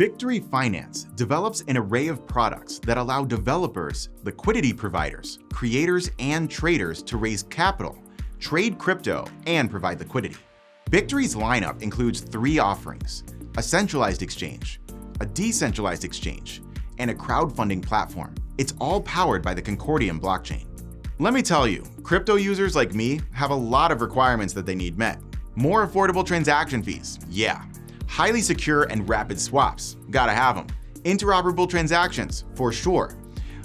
Bictory Finance develops an array of products that allow developers, liquidity providers, creators, and traders to raise capital, trade crypto, and provide liquidity. Bictory's lineup includes three offerings a centralized exchange, a decentralized exchange, and a crowdfunding platform. It's all powered by the Concordium blockchain. Let me tell you, crypto users like me have a lot of requirements that they need met. More affordable transaction fees, yeah. Highly secure and rapid swaps, gotta have them. Interoperable transactions, for sure.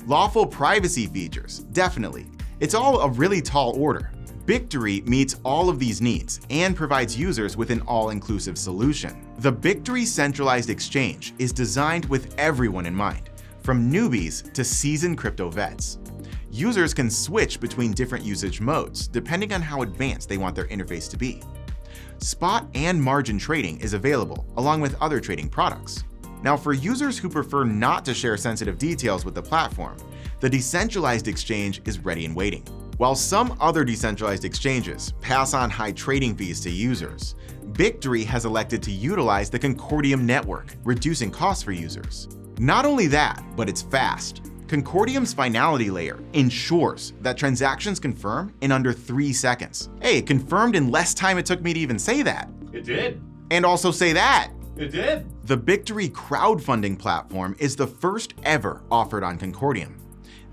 Lawful privacy features, definitely. It's all a really tall order. Bictory meets all of these needs and provides users with an all-inclusive solution. The Bictory centralized exchange is designed with everyone in mind, from newbies to seasoned crypto vets. Users can switch between different usage modes depending on how advanced they want their interface to be. Spot and margin trading is available, along with other trading products. Now, for users who prefer not to share sensitive details with the platform, the decentralized exchange is ready and waiting. While some other decentralized exchanges pass on high trading fees to users, Bictory has elected to utilize the Concordium network, reducing costs for users. Not only that, but it's fast. Concordium's finality layer ensures that transactions confirm in under three seconds. Hey, it confirmed in less time it took me to even say that. It did. And also say that. It did. The Bictory crowdfunding platform is the first ever offered on Concordium.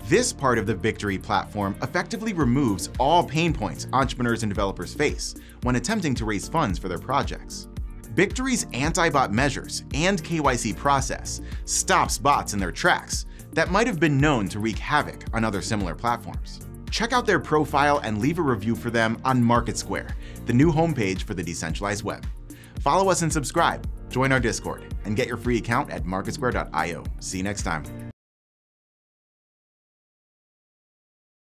This part of the Bictory platform effectively removes all pain points entrepreneurs and developers face when attempting to raise funds for their projects. Bictory's anti-bot measures and KYC process stops bots in their tracks that might have been known to wreak havoc on other similar platforms. Check out their profile and leave a review for them on MarketSquare, the new homepage for the decentralized web. Follow us and subscribe, join our Discord, and get your free account at marketsquare.io. See you next time.